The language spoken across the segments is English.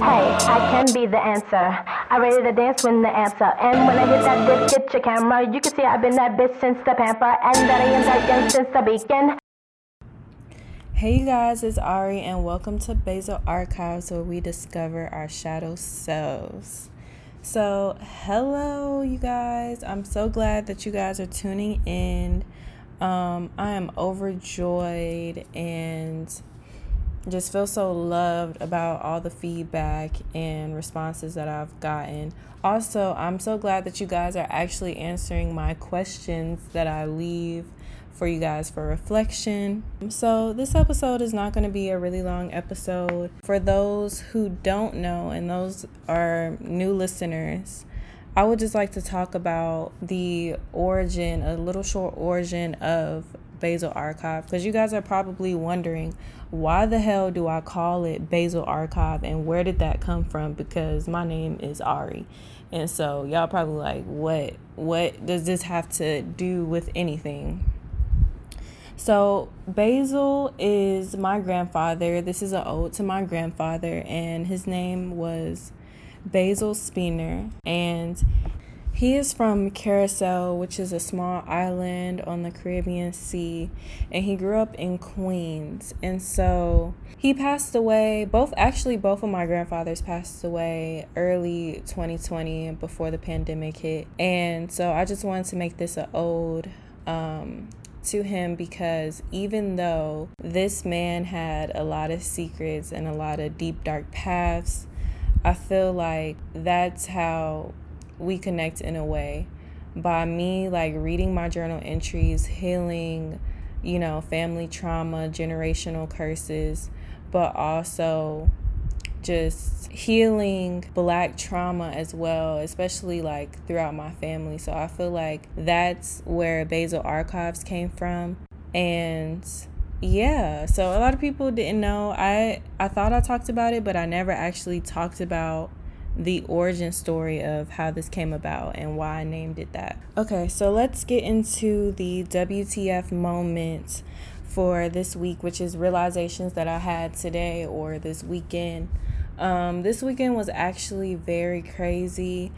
Hey, I can be the answer. I ready to dance when the answer. And when I hit that bitch, get your camera. You can see I've been that bitch since the pamper. And that I am that since the beacon. Hey guys, it's Ari, and welcome to Basil Archives, where we discover our shadow selves. So, hello, you guys. I'm so glad that you guys are tuning in. Um, I am overjoyed and just feel so loved about all the feedback and responses that I've gotten. Also, I'm so glad that you guys are actually answering my questions that I leave for you guys for reflection. So, this episode is not going to be a really long episode. For those who don't know, and those are new listeners, I would just like to talk about the origin, a little short origin of Basil Archive, because you guys are probably wondering why the hell do I call it Basil Archive and where did that come from? Because my name is Ari. And so y'all probably like, what what does this have to do with anything? So Basil is my grandfather. This is an ode to my grandfather, and his name was Basil Spiner. And he is from Curacao, which is a small island on the Caribbean Sea, and he grew up in Queens. And so he passed away, both actually, both of my grandfathers passed away early 2020 before the pandemic hit. And so I just wanted to make this an ode um, to him because even though this man had a lot of secrets and a lot of deep, dark paths, I feel like that's how we connect in a way by me like reading my journal entries, healing, you know, family trauma, generational curses, but also just healing black trauma as well, especially like throughout my family. So I feel like that's where Basil Archives came from. And yeah, so a lot of people didn't know. I I thought I talked about it, but I never actually talked about the origin story of how this came about and why I named it that. Okay, so let's get into the WTF moment for this week, which is realizations that I had today or this weekend. Um, this weekend was actually very crazy.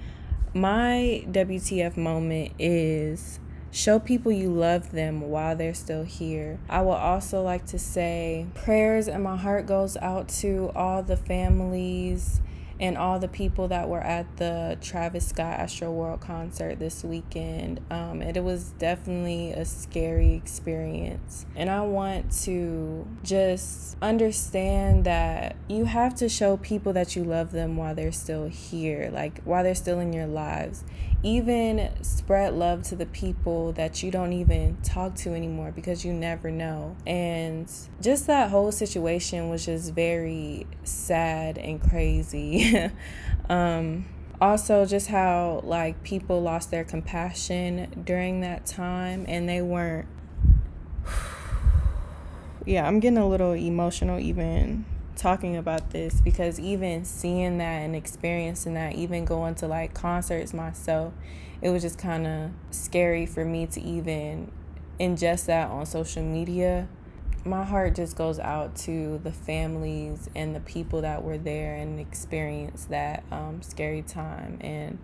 My WTF moment is show people you love them while they're still here. I would also like to say prayers and my heart goes out to all the families and all the people that were at the Travis Scott Astroworld concert this weekend. Um, it was definitely a scary experience. And I want to just understand that you have to show people that you love them while they're still here, like while they're still in your lives. Even spread love to the people that you don't even talk to anymore because you never know. And just that whole situation was just very sad and crazy. um, also, just how like people lost their compassion during that time and they weren't. yeah, I'm getting a little emotional even talking about this because even seeing that and experiencing that, even going to like concerts myself, it was just kind of scary for me to even ingest that on social media. My heart just goes out to the families and the people that were there and experienced that um, scary time and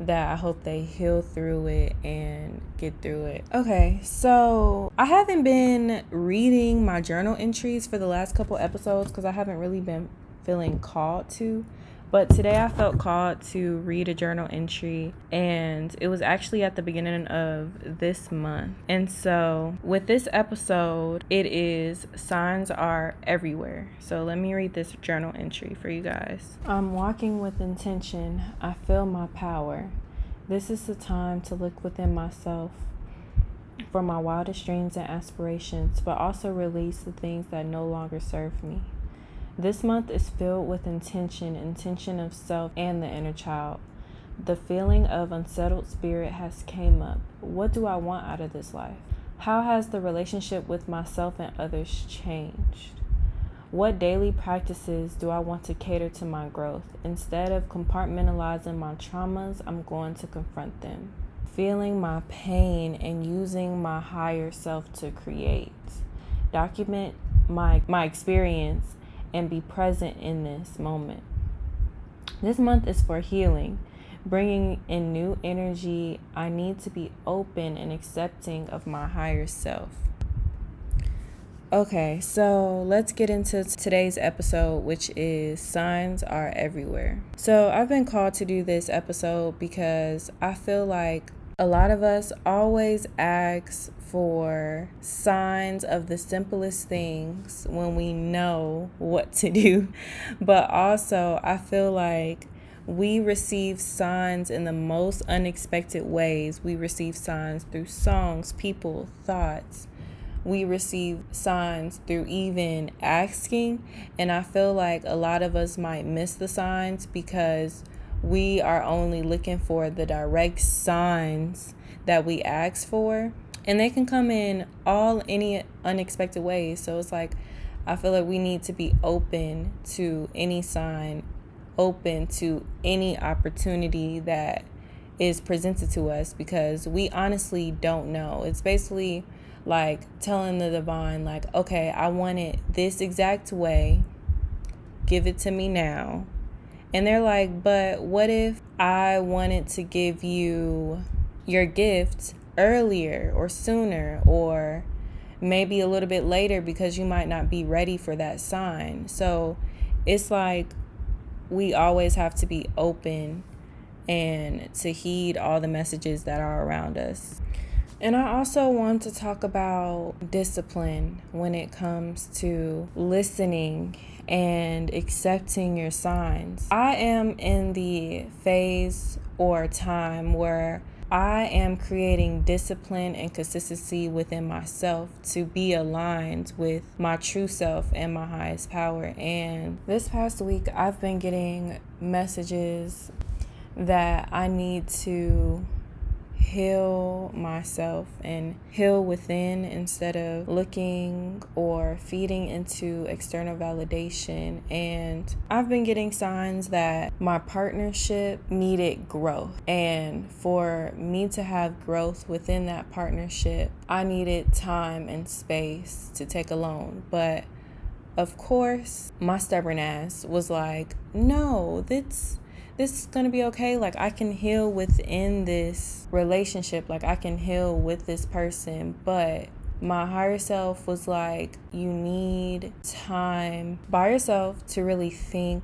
that I hope they heal through it and get through it. Okay, so I haven't been reading my journal entries for the last couple episodes because I haven't really been feeling called to. But today I felt called to read a journal entry, and it was actually at the beginning of this month. And so, with this episode, it is Signs Are Everywhere. So, let me read this journal entry for you guys. I'm walking with intention, I feel my power. This is the time to look within myself for my wildest dreams and aspirations, but also release the things that no longer serve me. This month is filled with intention, intention of self and the inner child. The feeling of unsettled spirit has came up. What do I want out of this life? How has the relationship with myself and others changed? What daily practices do I want to cater to my growth? Instead of compartmentalizing my traumas, I'm going to confront them. Feeling my pain and using my higher self to create. Document my, my experience and be present in this moment. This month is for healing, bringing in new energy. I need to be open and accepting of my higher self. Okay, so let's get into today's episode, which is Signs Are Everywhere. So, I've been called to do this episode because I feel like a lot of us always ask for signs of the simplest things when we know what to do. But also, I feel like we receive signs in the most unexpected ways. We receive signs through songs, people, thoughts we receive signs through even asking. And I feel like a lot of us might miss the signs because we are only looking for the direct signs that we ask for. And they can come in all any unexpected ways. So it's like, I feel like we need to be open to any sign, open to any opportunity that is presented to us because we honestly don't know. It's basically like telling the divine like okay i want it this exact way give it to me now and they're like but what if i wanted to give you your gift earlier or sooner or maybe a little bit later because you might not be ready for that sign? So it's like we always have to be open and to heed all the messages that are around us and I also want to talk about discipline when it comes to listening and accepting your signs. I am in the phase or time where I am creating discipline and consistency within myself to be aligned with my true self and my highest power. And this past week, I've been getting messages that I need to heal myself and heal within instead of looking or feeding into external validation. And I've been getting signs that my partnership needed growth. And for me to have growth within that partnership, I needed time and space to take alone. But of course, my stubborn ass was like, no, that's this is going to be okay. Like, I can heal within this relationship. Like, I can heal with this person. But my higher self was like, you need time by yourself to really think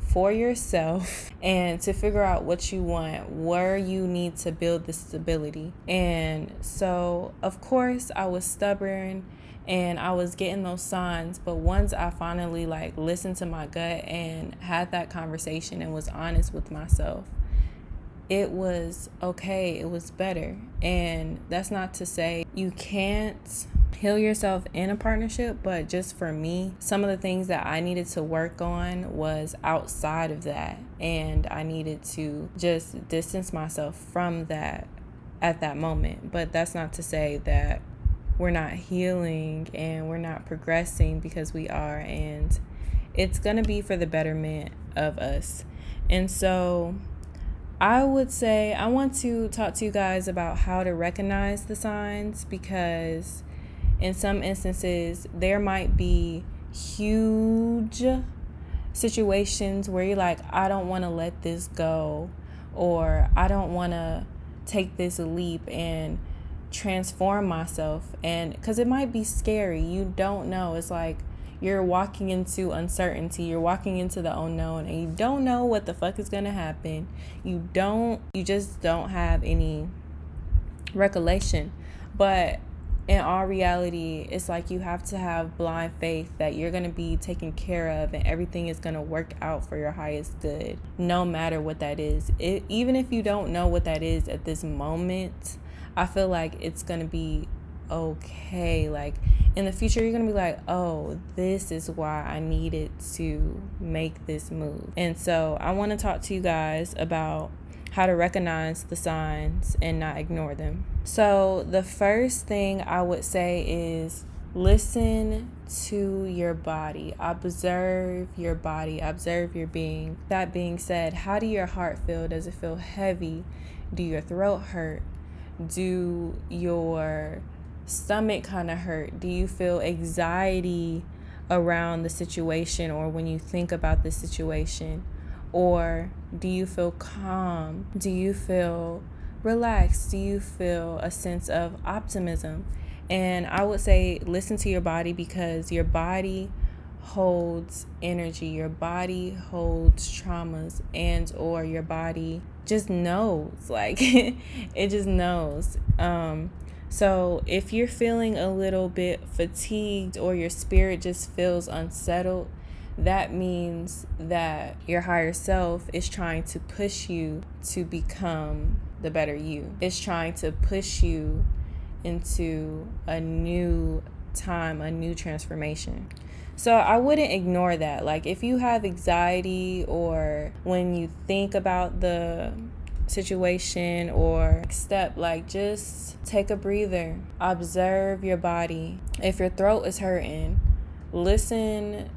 for yourself and to figure out what you want, where you need to build the stability. And so, of course, I was stubborn and I was getting those signs. But once I finally like listened to my gut and had that conversation and was honest with myself, it was okay. It was better. And that's not to say you can't heal yourself in a partnership, but just for me, some of the things that I needed to work on was outside of that. And I needed to just distance myself from that at that moment. But that's not to say that we're not healing and we're not progressing because we are and it's going to be for the betterment of us. And so I would say I want to talk to you guys about how to recognize the signs because in some instances there might be huge situations where you're like I don't want to let this go or I don't want to take this leap and transform myself and because it might be scary you don't know. It's like you're walking into uncertainty you're walking into the unknown and you don't know what the fuck is going to happen. You don't you just don't have any recollection. But in all reality it's like you have to have blind faith that you're going to be taken care of and everything is going to work out for your highest good no matter what that is. It, even if you don't know what that is at this moment I feel like it's going to be okay. Like in the future, you're going to be like, oh, this is why I needed to make this move. And so I want to talk to you guys about how to recognize the signs and not ignore them. So the first thing I would say is listen to your body observe your body observe your being that being said how do your heart feel does it feel heavy do your throat hurt do your stomach kind of hurt? Do you feel anxiety around the situation or when you think about the situation? Or do you feel calm? Do you feel relaxed? Do you feel a sense of optimism? And I would say listen to your body because your body holds energy. Your body holds traumas and or your body just knows like it just knows. Um so if you're feeling a little bit fatigued or your spirit just feels unsettled that means that your higher self is trying to push you to become the better you. It's trying to push you into a new time a new transformation so I wouldn't ignore that. Like if you have anxiety or when you think about the situation or step, like just take a breather, observe your body. If your throat is hurting, listen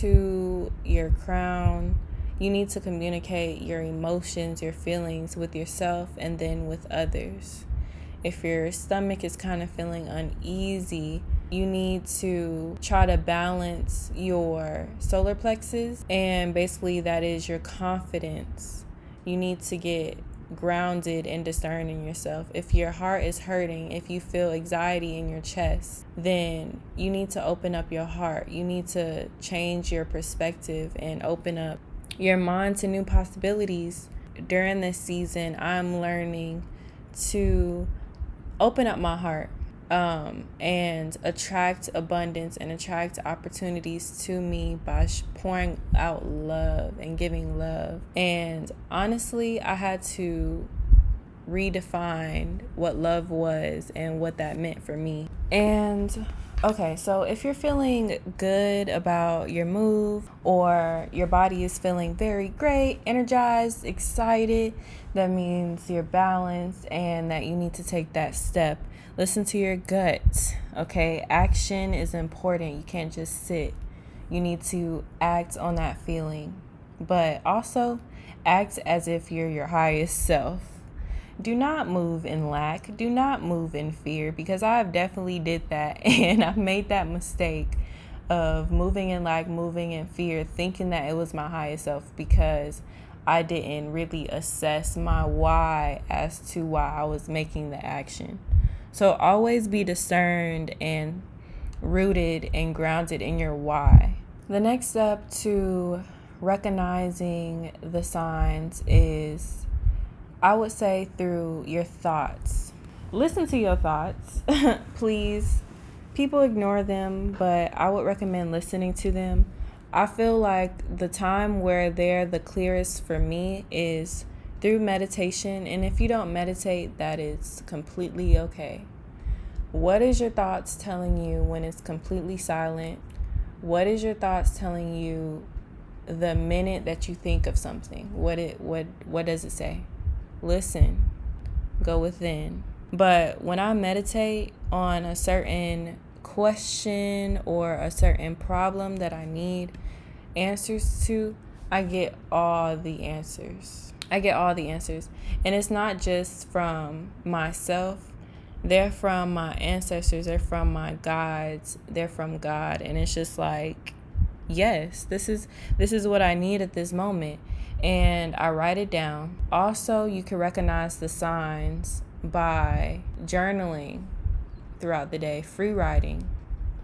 to your crown. You need to communicate your emotions, your feelings with yourself and then with others. If your stomach is kind of feeling uneasy, you need to try to balance your solar plexus, and basically, that is your confidence. You need to get grounded and discerning yourself. If your heart is hurting, if you feel anxiety in your chest, then you need to open up your heart. You need to change your perspective and open up your mind to new possibilities. During this season, I'm learning to open up my heart um, and attract abundance and attract opportunities to me by sh- pouring out love and giving love. And honestly, I had to redefine what love was and what that meant for me. And okay, so if you're feeling good about your move or your body is feeling very great, energized, excited, that means you're balanced and that you need to take that step Listen to your gut. Okay, action is important. You can't just sit. You need to act on that feeling, but also act as if you're your highest self. Do not move in lack. Do not move in fear because I've definitely did that and I've made that mistake of moving in lack, moving in fear, thinking that it was my highest self because I didn't really assess my why as to why I was making the action. So always be discerned and rooted and grounded in your why. The next step to recognizing the signs is, I would say, through your thoughts. Listen to your thoughts, please. People ignore them, but I would recommend listening to them. I feel like the time where they're the clearest for me is through meditation. And if you don't meditate, that is completely okay. What is your thoughts telling you when it's completely silent? What is your thoughts telling you the minute that you think of something? What it what what does it say? Listen. Go within. But when I meditate on a certain question or a certain problem that I need answers to, I get all the answers. I get all the answers. And it's not just from myself, they're from my ancestors, they're from my guides, they're from God. And it's just like, yes, this is this is what I need at this moment. And I write it down. Also, you can recognize the signs by journaling throughout the day, free writing.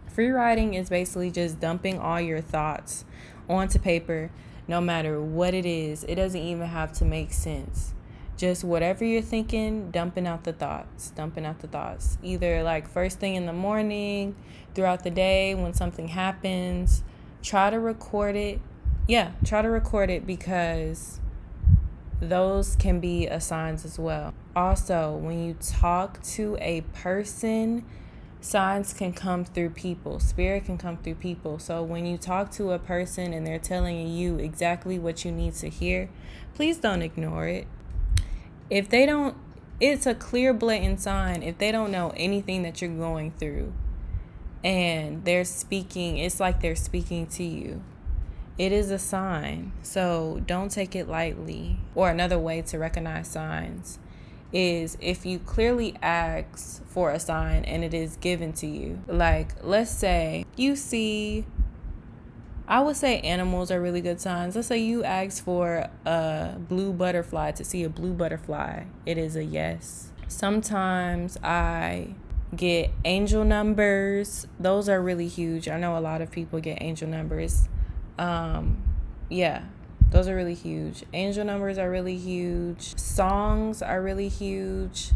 Free writing is basically just dumping all your thoughts onto paper no matter what it is. It doesn't even have to make sense. Just whatever you're thinking, dumping out the thoughts, dumping out the thoughts. Either like first thing in the morning, throughout the day, when something happens, try to record it. Yeah, try to record it because those can be a signs as well. Also, when you talk to a person, signs can come through people. Spirit can come through people. So when you talk to a person and they're telling you exactly what you need to hear please don't ignore it. If they don't it's a clear blatant sign if they don't know anything that you're going through. And they're speaking it's like they're speaking to you it is a sign so don't take it lightly or another way to recognize signs is if you clearly ask for a sign and it is given to you. Like, let's say you see I would say animals are really good signs. Let's say you ask for a blue butterfly to see a blue butterfly, it is a yes. Sometimes I get angel numbers. Those are really huge. I know a lot of people get angel numbers. Um, yeah, those are really huge. Angel numbers are really huge. Songs are really huge.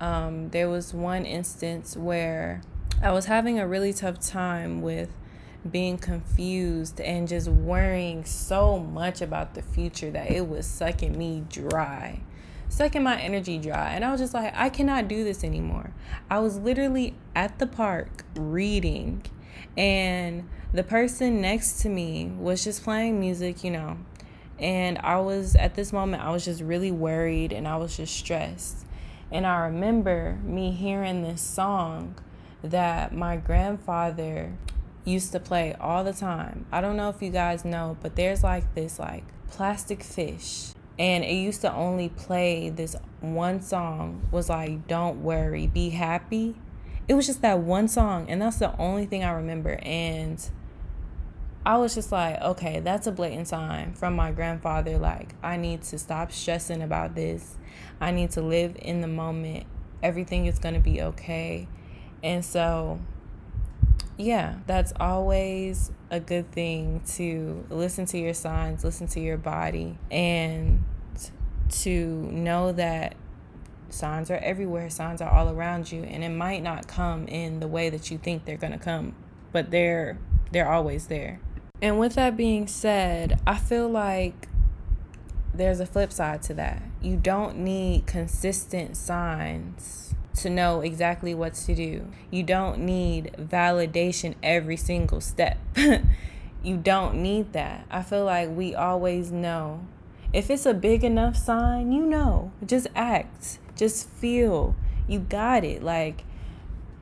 Um, there was one instance where I was having a really tough time with being confused and just worrying so much about the future that it was sucking me dry, sucking my energy dry. And I was just like, I cannot do this anymore. I was literally at the park reading, and the person next to me was just playing music, you know. And I was at this moment, I was just really worried and I was just stressed. And I remember me hearing this song that my grandfather used to play all the time. I don't know if you guys know, but there's like this like plastic fish and it used to only play this one song was like don't worry, be happy. It was just that one song and that's the only thing I remember and I was just like, okay, that's a blatant sign from my grandfather like I need to stop stressing about this. I need to live in the moment. Everything is going to be okay. And so yeah, that's always a good thing to listen to your signs, listen to your body, and to know that signs are everywhere, signs are all around you, and it might not come in the way that you think they're going to come, but they're they're always there. And with that being said, I feel like there's a flip side to that. You don't need consistent signs to know exactly what to do. You don't need validation every single step. you don't need that. I feel like we always know. If it's a big enough sign, you know. Just act. Just feel. You got it. Like,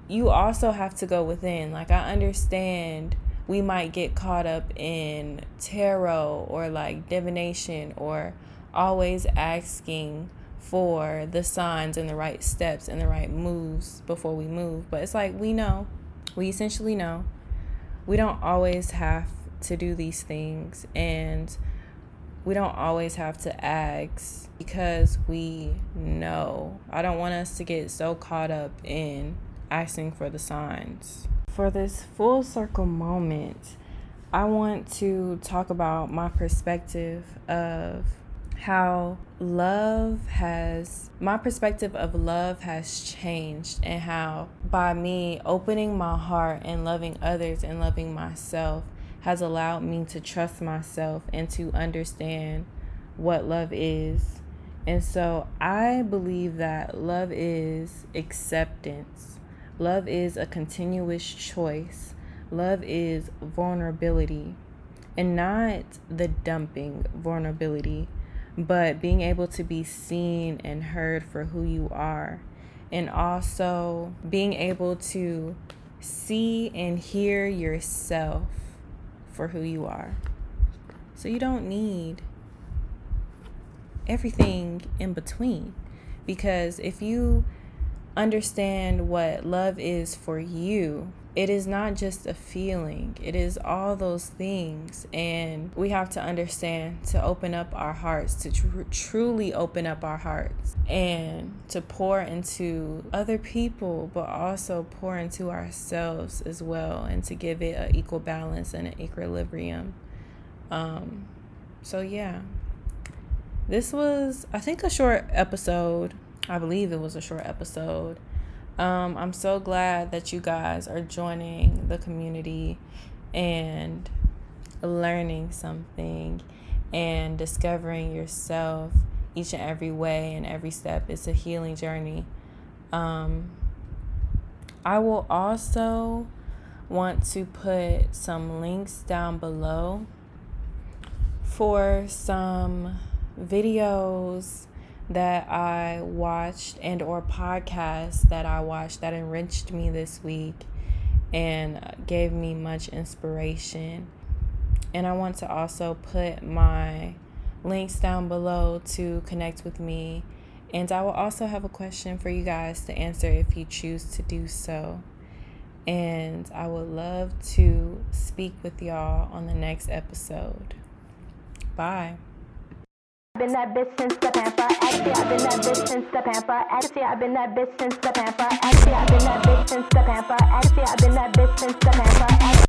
you also have to go within. Like, I understand we might get caught up in tarot or like divination or always asking for the signs and the right steps and the right moves before we move. But it's like we know, we essentially know. We don't always have to do these things and we don't always have to ask because we know. I don't want us to get so caught up in asking for the signs. For this full circle moment, I want to talk about my perspective of how love has my perspective of love has changed and how by me opening my heart and loving others and loving myself has allowed me to trust myself and to understand what love is. And so I believe that love is acceptance. Love is a continuous choice. Love is vulnerability and not the dumping vulnerability but being able to be seen and heard for who you are, and also being able to see and hear yourself for who you are. So you don't need everything in between because if you understand what love is for you, it is not just a feeling, it is all those things. And we have to understand to open up our hearts, to tr- truly open up our hearts, and to pour into other people, but also pour into ourselves as well, and to give it an equal balance and an equilibrium. Um, so, yeah, this was, I think, a short episode. I believe it was a short episode. Um, I'm so glad that you guys are joining the community and learning something and discovering yourself each and every way and every step. It's a healing journey. Um, I will also want to put some links down below for some videos that I watched and or podcasts that I watched that enriched me this week and gave me much inspiration. And I want to also put my links down below to connect with me. And I will also have a question for you guys to answer if you choose to do so. And I would love to speak with y'all on the next episode. Bye. Been that bitch since the pamper. Actually, I've been that bitch since the pamper. Actually, I've been that bitch since the pamper. Actually, I've been that bitch since the pamper. Actually, I've been that bitch since the pamper.